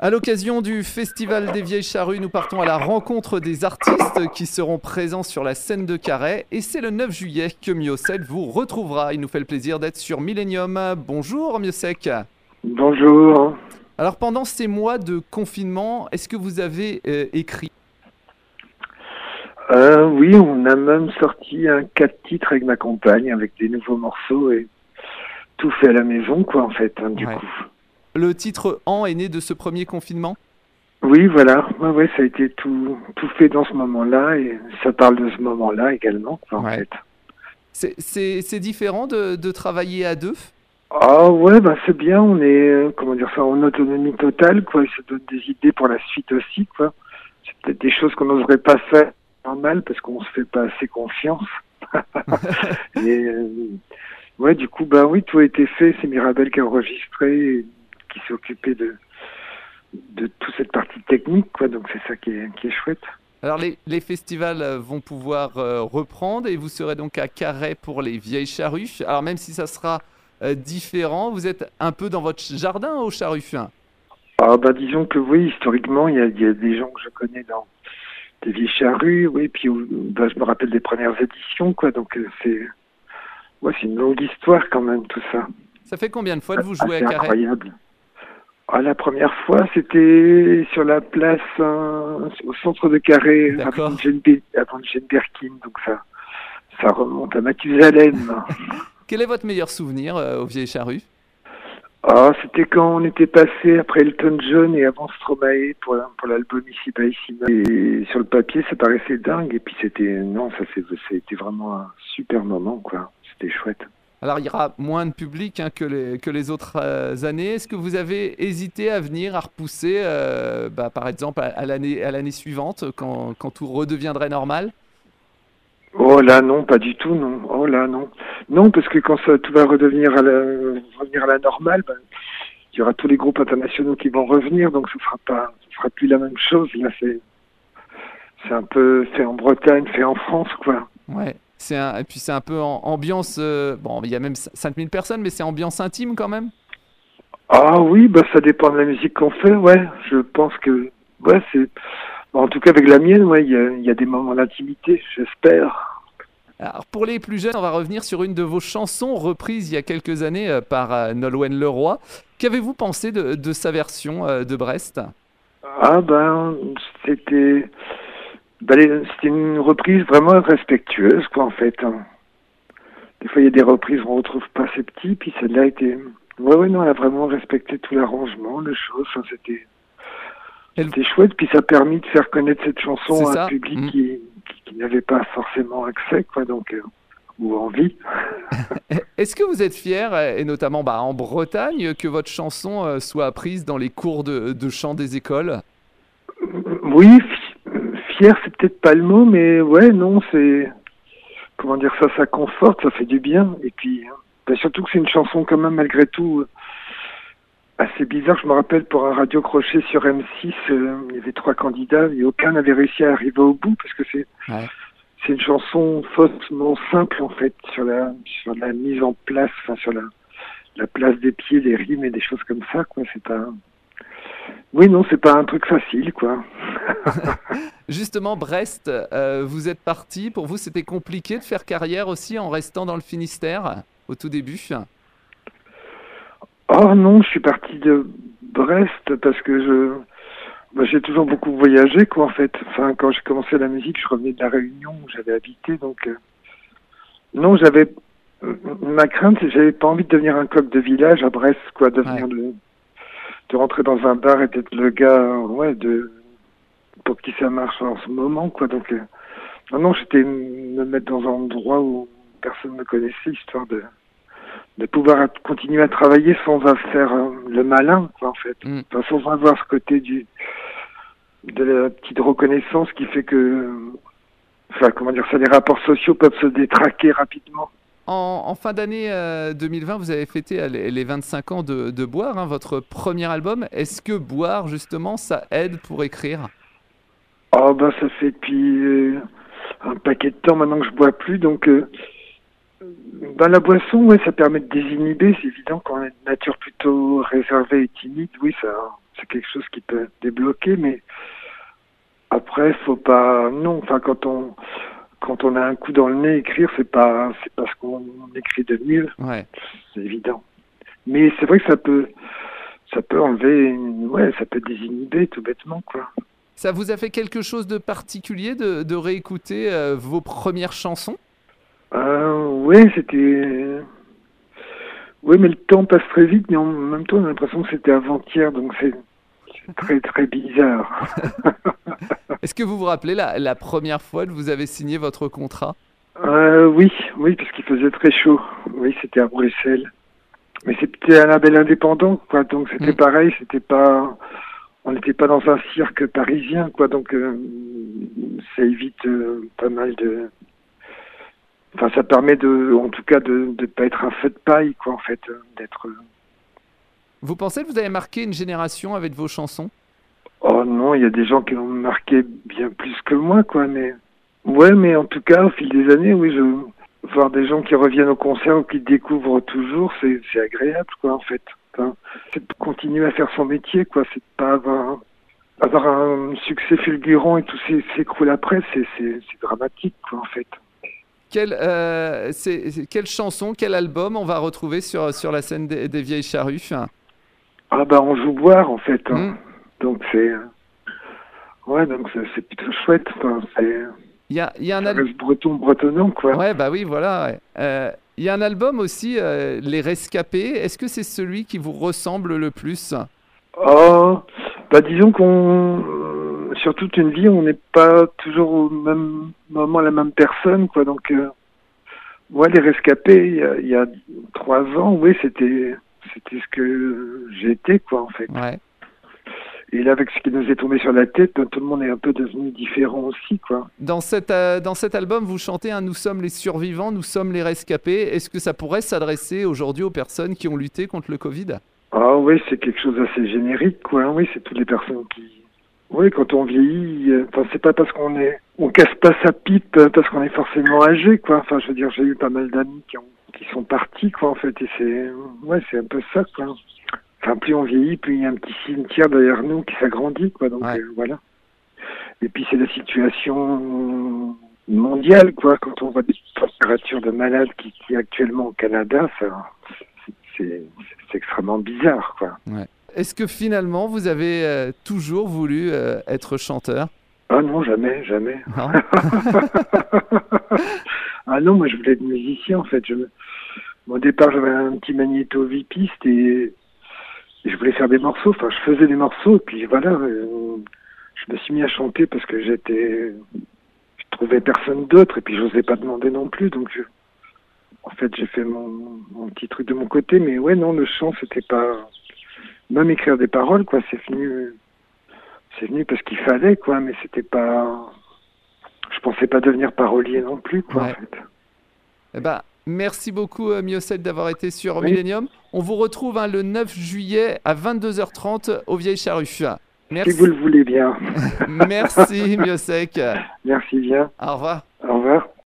À l'occasion du Festival des Vieilles Charrues, nous partons à la rencontre des artistes qui seront présents sur la scène de Carhaix. Et c'est le 9 juillet que Miosek vous retrouvera. Il nous fait le plaisir d'être sur Millennium. Bonjour Miosek. Bonjour. Alors pendant ces mois de confinement, est-ce que vous avez euh, écrit? Euh, Oui, on a même sorti un quatre titres avec ma compagne, avec des nouveaux morceaux et tout fait à la maison, quoi, en fait, hein, du Ouais. coup. Le titre En est né de ce premier confinement? Oui, voilà. Ouais, ouais, ça a été tout, tout fait dans ce moment-là et ça parle de ce moment-là également, en Ouais. fait. C'est- différent de, de travailler à deux? Ah ouais, bah c'est bien, on est, euh, comment dire ça, en autonomie totale, quoi. Il se donne des idées pour la suite aussi, quoi. C'est peut-être des choses qu'on n'oserait pas faire normal parce qu'on se fait pas assez confiance. Et euh, ouais, du coup, bah oui, tout a été fait. C'est Mirabel qui a enregistré, et qui s'est occupé de de toute cette partie technique, quoi. Donc c'est ça qui est qui est chouette. Alors les, les festivals euh, vont pouvoir euh, reprendre et vous serez donc à Carhaix pour les vieilles charrues. Alors même si ça sera euh, différent, vous êtes un peu dans votre jardin au charrue. Ah bah disons que oui, historiquement, il y a, il y a des gens que je connais dans des vieilles charrues, oui, puis bah, je me rappelle des premières éditions, quoi. Donc euh, c'est ouais, c'est une longue histoire quand même tout ça. Ça fait combien de fois que vous jouez Assez à Carhaix? incroyable. Ah, la première fois, c'était sur la place euh, au centre de Carré, D'accord. avant Jane, Be- avant Jane Birkin, donc ça ça remonte à Mathusalem. Quel est votre meilleur souvenir euh, aux vieilles charrues Ah, c'était quand on était passé après Elton John et avant Stromae pour, pour l'album Ici bas ici bas. Et sur le papier, ça paraissait dingue. Et puis c'était, non, ça c'était vraiment un super moment, quoi. C'était chouette. Alors il y aura moins de public hein, que, les, que les autres euh, années. Est-ce que vous avez hésité à venir, à repousser, euh, bah, par exemple, à, à l'année suivante, quand, quand tout redeviendrait normal? Oh là, non, pas du tout, non. Oh là, non. Non, parce que quand ça, tout va redevenir à la, revenir à la normale, ben, il y aura tous les groupes internationaux qui vont revenir, donc ce sera pas, ce sera plus la même chose. Là, c'est, c'est un peu fait en Bretagne, fait en France, quoi. Ouais. C'est un, et puis c'est un peu en ambiance. euh, bon, il y a même 5000 personnes, mais c'est ambiance intime quand même. Ah oui, bah ça dépend de la musique qu'on fait, ouais. Je pense que, ouais, c'est, en tout cas avec la mienne, ouais, il y a, y a des moments d'intimité, j'espère. Alors pour les plus jeunes, on va revenir sur une de vos chansons reprises il y a quelques années euh, par euh, Nolwenn Leroy. Qu'avez-vous pensé de, de sa version de Brest? Ah ben, c'était, c'était une reprise vraiment respectueuse, quoi, en fait. hein. Des fois, il y a des reprises où on retrouve pas ces petits, puis celle-là était, ouais, ouais, non, elle a vraiment respecté tout l'arrangement, les choses, enfin, c'était, c'était chouette, puis ça a permis de faire connaître cette chanson à un public Mm. qui, qui, qui n'avait pas forcément accès, quoi, donc, euh, ou envie. Est-ce que vous êtes fier, et notamment bah, en Bretagne, que votre chanson euh, soit apprise dans les cours de, de chant des écoles? Oui, c'est peut-être pas le mot, mais ouais, non, c'est comment dire ça, ça conforte, ça fait du bien. Et puis, hein, bah, surtout que c'est une chanson quand même malgré tout euh, assez bizarre. Je me rappelle pour un radio crochet sur M6, euh, il y avait trois candidats et aucun n'avait réussi à arriver au bout parce que c'est Ouais. c'est une chanson faussement simple en fait sur la sur la mise en place, enfin sur la la place des pieds, des rimes et des choses comme ça quoi. C'est pas oui non, c'est pas un truc facile quoi. Justement, Brest, euh, vous êtes parti. Pour vous, c'était compliqué de faire carrière aussi en restant dans le Finistère au tout début? Oh non, je suis parti de Brest parce que je moi, j'ai toujours beaucoup voyagé quoi en fait. Enfin quand j'ai commencé la musique, je revenais de la Réunion où j'avais habité donc euh, non, j'avais euh, ma crainte, c'est que j'avais pas envie de devenir un coq de village à Brest quoi, devenir le de rentrer dans un bar et d'être le gars ouais de pour qui ça marche en ce moment quoi donc euh, non non, j'étais me mettre dans un endroit où personne ne me connaissait histoire de de pouvoir continuer à travailler sans faire euh, le malin, quoi, en fait. Mm. Enfin, sans avoir ce côté du de la petite reconnaissance qui fait que, enfin, comment dire ça, les rapports sociaux peuvent se détraquer rapidement. En, en fin d'année euh, 2020, vous avez fêté euh, les, les 25 ans de, de Boire, hein, votre premier album. Est-ce que Boire, justement, ça aide pour écrire? Oh ben ça fait depuis euh, un paquet de temps maintenant que je bois plus, donc euh, ben, la boisson, ouais, ça permet de désinhiber. C'est évident quand on est de nature plutôt réservée et timide, oui, ça, c'est quelque chose qui peut débloquer, mais après, faut pas. Non, enfin, quand on quand on a un coup dans le nez, écrire, c'est pas c'est parce qu'on écrit de mieux. Ouais. C'est évident. Mais c'est vrai que ça peut ça peut enlever, ouais, ça peut désinhiber tout bêtement, quoi. Ça vous a fait quelque chose de particulier de, de réécouter euh, vos premières chansons? Euh, oui, c'était. Oui, mais le temps passe très vite, mais en même temps, on a l'impression que c'était avant-hier, donc c'est très très bizarre. Est-ce que vous vous rappelez la, la première fois que vous avez signé votre contrat? Euh, oui, oui, parce qu'il faisait très chaud. Oui, c'était à Bruxelles. Mais c'était un label indépendant, quoi. Donc c'était Mm. pareil, c'était pas, on n'était pas dans un cirque parisien, quoi. Donc euh, ça évite euh, pas mal de, enfin ça permet de, en tout cas de de pas être un feu de paille, quoi, en fait, euh, d'être. Vous pensez que vous avez marqué une génération avec vos chansons? Oh non, il y a des gens qui l'ont marqué bien plus que moi, quoi. Mais ouais, mais en tout cas, au fil des années, oui, je voir des gens qui reviennent au concert ou qui découvrent toujours, c'est agréable, quoi, en fait. C'est de continuer à faire son métier, quoi. C'est de pas avoir avoir un succès fulgurant et tout s'é- s'écroule après, c'est dramatique, quoi, en fait. quelle, euh, quelle chanson, quel album on va retrouver sur, sur la scène des, des Vieilles Charrues? Ah bah on joue boire, en fait. hein. Mm. Donc c'est ouais, donc c'est c'est plutôt chouette. Enfin, c'est Il y a, il y a un reste breton bretonnant, quoi. Ouais, bah oui, voilà. Euh, Il y a un album aussi, euh, Les Rescapés. Est-ce que c'est celui qui vous ressemble le plus? Oh, bah disons qu'on euh, sur toute une vie, on n'est pas toujours au même moment la même personne, quoi. Donc, ouais, les rescapés, il y a, il y a trois ans, oui, c'était c'était ce que j'étais, quoi, en fait. Ouais. Et là, avec ce qui nous est tombé sur la tête, ben, tout le monde est un peu devenu différent aussi, quoi. Dans, cette, euh, dans cet album, vous chantez un Nous sommes les survivants, nous sommes les rescapés. Est-ce que ça pourrait s'adresser aujourd'hui aux personnes qui ont lutté contre le Covid? Ah oui, c'est quelque chose d'assez générique, quoi. Oui, c'est toutes les personnes qui. Oui, quand on vieillit, euh, enfin, c'est pas parce qu'on est, on casse pas sa pipe euh, parce qu'on est forcément âgé, quoi. Enfin, je veux dire, j'ai eu pas mal d'amis qui ont, qui sont partis, quoi, en fait, et c'est, ouais, c'est un peu ça, quoi. Enfin, plus on vieillit, plus il y a un petit cimetière derrière nous qui s'agrandit, quoi. Donc Ouais. euh, voilà. Et puis c'est la situation mondiale, quoi. Quand on voit des températures de malades qui, qui actuellement au Canada, ça, c'est, extrêmement bizarre, quoi. Est-ce que finalement, vous avez euh, toujours voulu euh, être chanteur? Ah non, jamais, jamais. Non? Ah non, moi je voulais être musicien en fait. Je me- Au départ, j'avais un petit magnéto vipiste et... et je voulais faire des morceaux. Enfin, je faisais des morceaux et puis voilà. euh, Je me suis mis à chanter parce que j'étais. Je trouvais personne d'autre et puis j'osais pas demander non plus. Donc, je... en fait, j'ai fait mon... mon petit truc de mon côté. Mais ouais, non, le chant, c'était pas. Même écrire des paroles, quoi, c'est venu. C'est venu parce qu'il fallait, quoi, mais c'était pas. Je pensais pas devenir parolier non plus, quoi, Ouais. en fait. Eh ben, merci beaucoup, euh, Miocel, d'avoir été sur Oui. Millennium. On vous retrouve hein, le 9 juillet à 22h30 au Vieilles Charrues. Si Merci, vous le voulez bien. merci Miosek. Merci bien. Au revoir. Au revoir.